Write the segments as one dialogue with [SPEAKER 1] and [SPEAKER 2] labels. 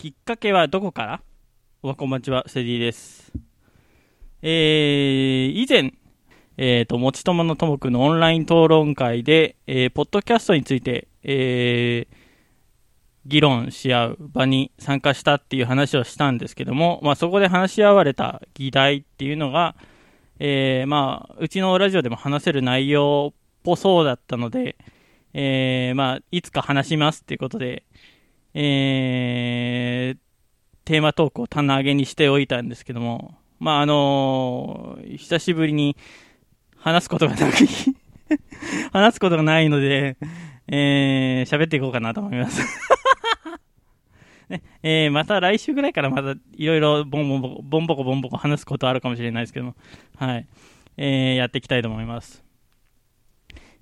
[SPEAKER 1] きっかけはどこから？おはこんばんちは、セディです。えー、以前、えっ、ー、と、もちとものともくのオンライン討論会で、えー、ポッドキャストについて、えー、議論し合う場に参加したっていう話をしたんですけども、まあ、そこで話し合われた議題っていうのが、えー、まあ、うちのラジオでも話せる内容っぽそうだったので、えー、まあ、いつか話しますっていうことで、えー、テーマトークを棚上げにしておいたんですけども、まあ、あのー、久しぶりに話すことがなく 話すことがないので、えー、喋っていこうかなと思います ね、えー、また来週ぐらいからまたいろいろボンボンボコ、ボンボコボンボコ話すことあるかもしれないですけども、はい。えー、やっていきたいと思います。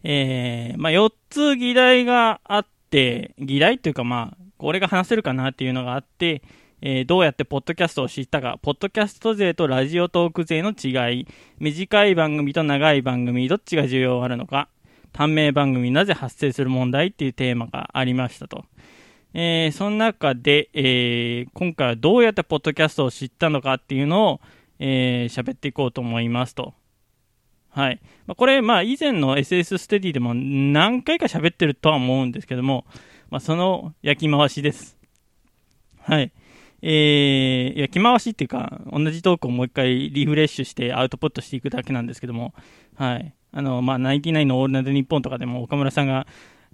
[SPEAKER 1] えー、まあ、4つ議題があって、議題っていうかまあ、これが話せるかなっていうのがあって、えー、どうやってポッドキャストを知ったか、ポッドキャスト勢とラジオトーク勢の違い、短い番組と長い番組、どっちが重要あるのか、短命番組なぜ発生する問題っていうテーマがありましたと。えー、その中で、えー、今回はどうやってポッドキャストを知ったのかっていうのを、えー、喋っていこうと思いますと。はい。まあ、これ、まあ、以前の SS ステディでも何回か喋ってるとは思うんですけども、まあ、その焼き回しです。はい。えー、焼き回しっていうか、同じトークをもう一回リフレッシュしてアウトプットしていくだけなんですけども、はい。あの、まあ、ナインティナインのオールナイトニッポンとかでも岡村さんが、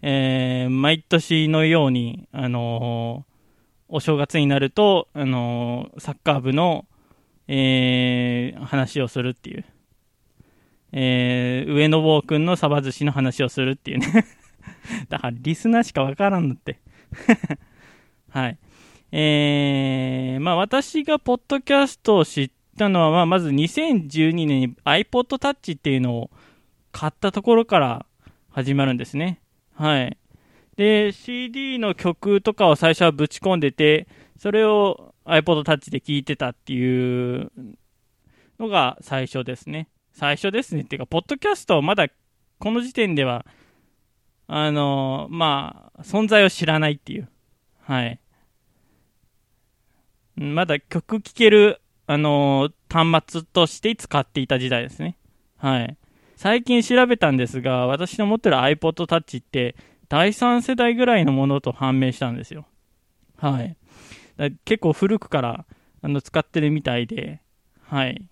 [SPEAKER 1] えー、毎年のように、あの、お正月になると、あの、サッカー部の、えー、話をするっていう。えー、上野坊君のサバ寿司の話をするっていうね だからリスナーしかわからんのって はい。えー、まあ私がポッドキャストを知ったのは、まあまず2012年に iPod Touch っていうのを買ったところから始まるんですね。はい。で、CD の曲とかを最初はぶち込んでて、それを iPod Touch で聴いてたっていうのが最初ですね。最初ですね。っていうか、ポッドキャストまだこの時点ではあのまあ、存在を知らないっていう。はい。まだ曲聴ける、あの端末として使っていた時代ですね。はい。最近調べたんですが、私の持ってる iPod Touch って第3世代ぐらいのものと判明したんですよ。はい。結構古くからあの使ってるみたいで、はい。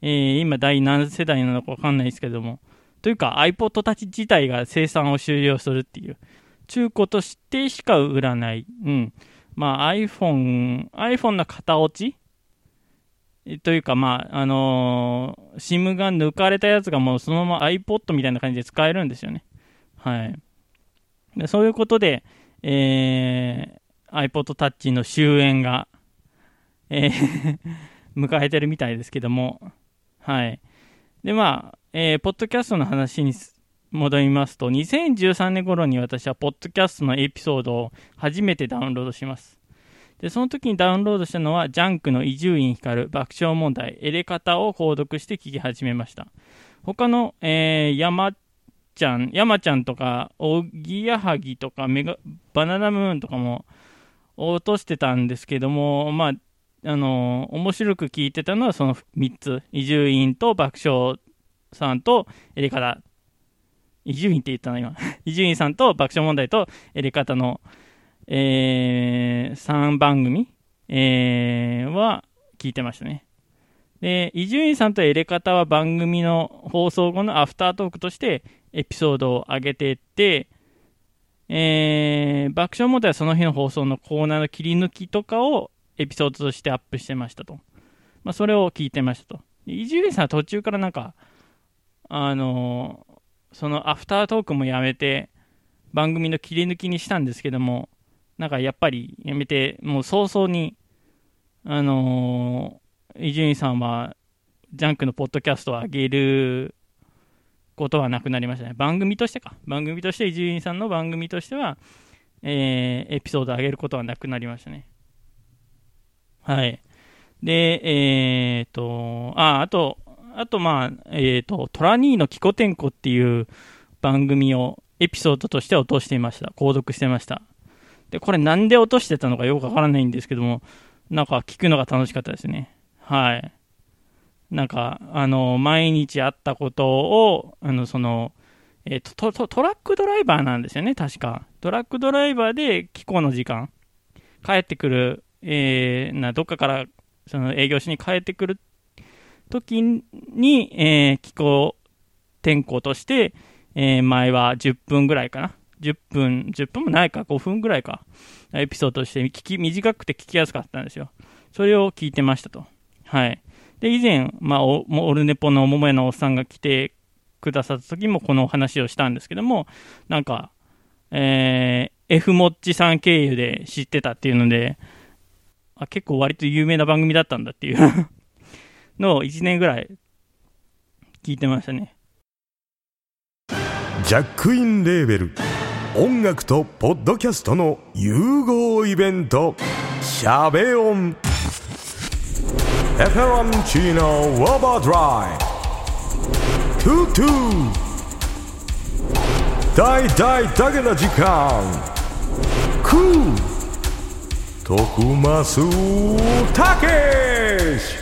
[SPEAKER 1] えー、今第何世代なのかわかんないですけども、というか iPod Touch 自体が生産を終了するっていう、中古としてしか売らない。うん。まあ iPhone、iPhone の型落ち？というか、まあ、あのー、SIM が抜かれたやつがもうそのまま iPod みたいな感じで使えるんですよね。はい。でそういうことで、えー、iPod Touch の終焉が、えー 迎えてるみたいですけども、はい。で、まあ、えー、ポッドキャストの話に戻りますと、2013年頃に私はポッドキャストのエピソードを初めてダウンロードします。で、その時にダウンロードしたのは、ジャンクの伊集院光爆笑問題、エレカタを購読して聞き始めました。他の、えー、山ちゃん、山ちゃんとか、おぎやはぎとか、メガ、バナナムーンとかも落としてたんですけども、まあ、あの、面白く聞いてたのはその3つ。伊集院と爆笑さんとエレカタ。伊集院って言ったの今。伊集院さんと爆笑問題とエレカタの、えー、3番組、えー、は聞いてましたね。で、伊集院さんとエレカタは番組の放送後のアフタートークとしてエピソードを上げていって、えー、爆笑問題はその日の放送のコーナーの切り抜きとかをエピソードとしてアップしてましたと。まあ、それを聞いてましたと。伊集院さんは途中からなんか、あの、そのアフタートークもやめて、番組の切り抜きにしたんですけども、なんかやっぱりやめて、もう早々に、あの伊集院さんは、ジャンクのポッドキャストを上げることはなくなりましたね。番組としてか。番組として、伊集院さんの番組としては、えー、エピソードを上げることはなくなりましたね。はい。で、えー、と、あ、あと、あと、まあ、えっ、ー、と、トラニーのキコテンコっていう番組をエピソードとして落としていました。購読してました。で、これなんで落としてたのかよくわからないんですけども、なんか聞くのが楽しかったですね。はい。なんか、あの、毎日あったことを、あの、その、えっ、ー、とト、トラックドライバーなんですよね、確か。トラックドライバーで気候の時間、帰ってくる、えー、な、どっかから、その営業所に帰ってくる時に、えー、気候天候として、えー、前は10分ぐらいかな。10分、10分もないか、5分ぐらいか。エピソードとして聞き、短くて聞きやすかったんですよ。それを聞いてましたと。はい。で、以前、まあ、オルネポの桃屋のおっさんが来てくださった時もこのお話をしたんですけども、なんか、えー、F モッチさん経由で知ってたっていうので、あ結構割と有名な番組だったんだっていうのを1年ぐらい聞いてましたね。
[SPEAKER 2] ジャックインレーベル。音楽とポッドキャストの融合イベント「シャベオン」「エフェロンチーノウォーバードライ」「トゥトゥ」大大だけな時間。クー。徳マスたけし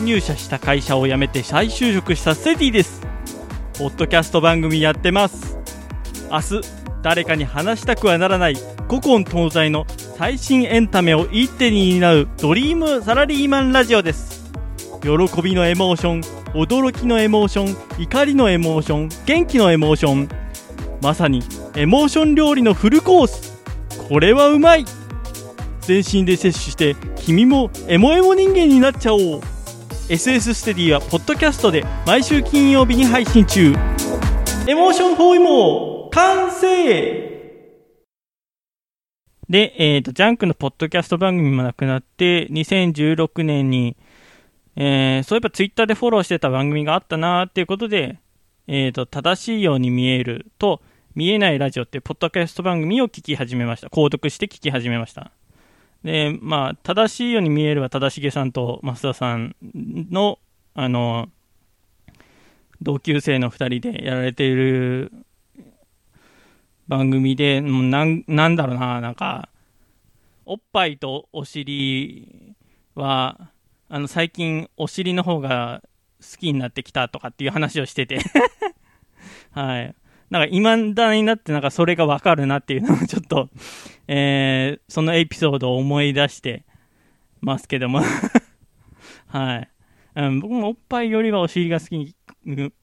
[SPEAKER 1] 入社した会社を辞めて再就職したセティです。ポッドキャスト番組やってます。明日誰かに話したくはならない古今東西の最新エンタメを一手に担うドリームサラリーマンラジオです。喜びのエモーション驚きのエモーション怒りのエモーション元気のエモーションまさにエモーション料理のフルコース。これはうまい。全身で摂取して君もエモエモ人間になっちゃおう。SS ステディはポッドキャストで毎週金曜日に配信中エモーションフォーイモー完成で、えっ、ー、と、ジャンクのポッドキャスト番組もなくなって、2016年に、えー、そういえばツイッターでフォローしてた番組があったなーっていうことで、えっ、ー、と、正しいように見えると、見えないラジオっていうポッドキャスト番組を聞き始めました。購読して聞き始めました。で、まあ、正しいように見えるは正重さんと増田さんの、あの、同級生の2人でやられている番組で、もうなんなんだろうな、なんか、おっぱいとお尻は、あの、最近お尻の方が好きになってきたとかっていう話をしてて はい。なんか今だになってなんかそれがわかるなっていうのをちょっと、えー、そのエピソードを思い出してますけども はい。うん、僕もおっぱいよりはお尻が好き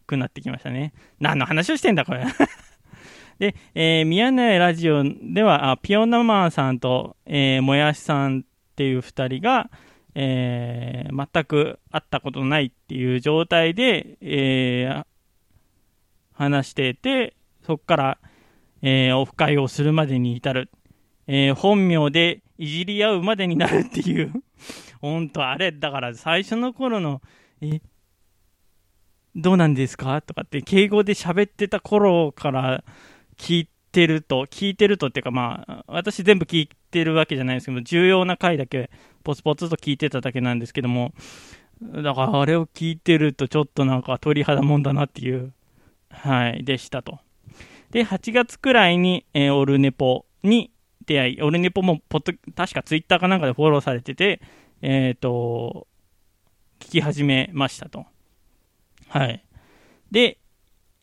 [SPEAKER 1] くなってきましたね。何の話をしてんだ、これ で、えー、宮根ラジオでは、あピオナマンさんと、えー、もやしさんっていう二人が、えー、全く会ったことないっていう状態で、えー、話してて、そこから、えー、オフ会をするまでに至る。えー、本名でいじり合うまでになるっていう。本当あれ、だから最初の頃の、え、どうなんですか？とかって敬語で喋ってた頃から聞いてると、聞いてるとっていうかまあ、私全部聞いてるわけじゃないですけど、重要な回だけポツポツと聞いてただけなんですけども、だからあれを聞いてるとちょっとなんか鳥肌もんだなっていう、はい、でしたと。で、8月くらいに、えー、オルネポに出会い、オルネポもポッド、確かツイッターかなんかでフォローされてて、えっ、ー、と、聞き始めましたと。はい。で、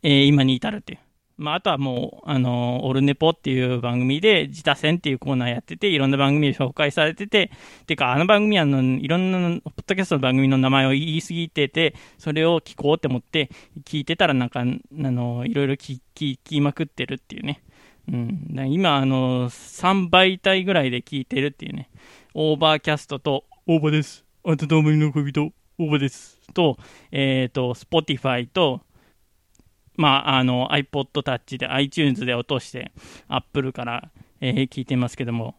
[SPEAKER 1] えー、今に至るっていう。まあ、あとはもう、あのー、オルネポっていう番組で、自他戦っていうコーナーやってて、いろんな番組を紹介されてて、てか、あの番組はの、いろんな、ポッドキャストの番組の名前を言い過ぎてて、それを聞こうって思って、聞いてたらなんか、あのー、いろいろ聞きまくってるっていうね。うん、今、あの、3媒体ぐらいで聞いてるっていうね、 Overcast と、オーバーです。あなたと思いの恋人、オーバーです。と、えっ、と、Spotify と、まあ、あの、iPod Touch で iTunes で落として、Apple から、えー聞いてますけども、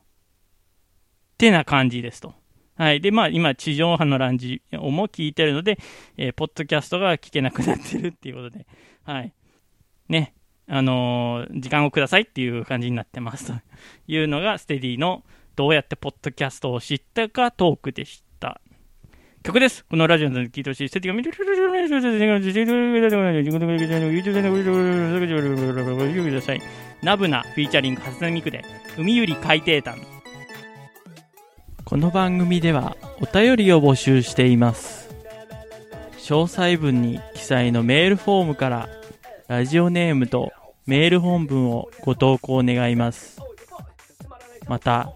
[SPEAKER 1] ってな感じですと。はい。で、まあ、今、地上波のランジオも聞いてるので、えーポッドキャストが聞けなくなってるっていうことで、はい。ね。あのー時間をくださいっていう感じになってますというのが、ステディのどうやってポッドキャストを知ったかトークでした。曲です。このラジオで聴いてほしい。ステディが見てください。ナブナフィーチャリング初音ミクで海より海底端。この番組ではお便りを募集しています。詳細文に記載のメールフォームからラジオネームとメール本文をご投稿願います。また、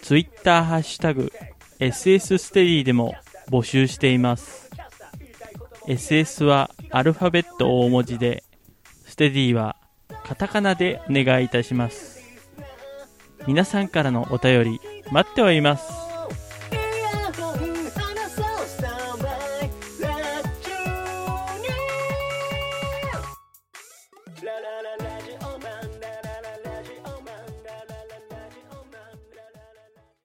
[SPEAKER 1] ツイッターハッシュタグ SS ステディでも募集しています。SS はアルファベット大文字で、ステディはカタカナでお願いいたします。皆さんからのお便り待っております。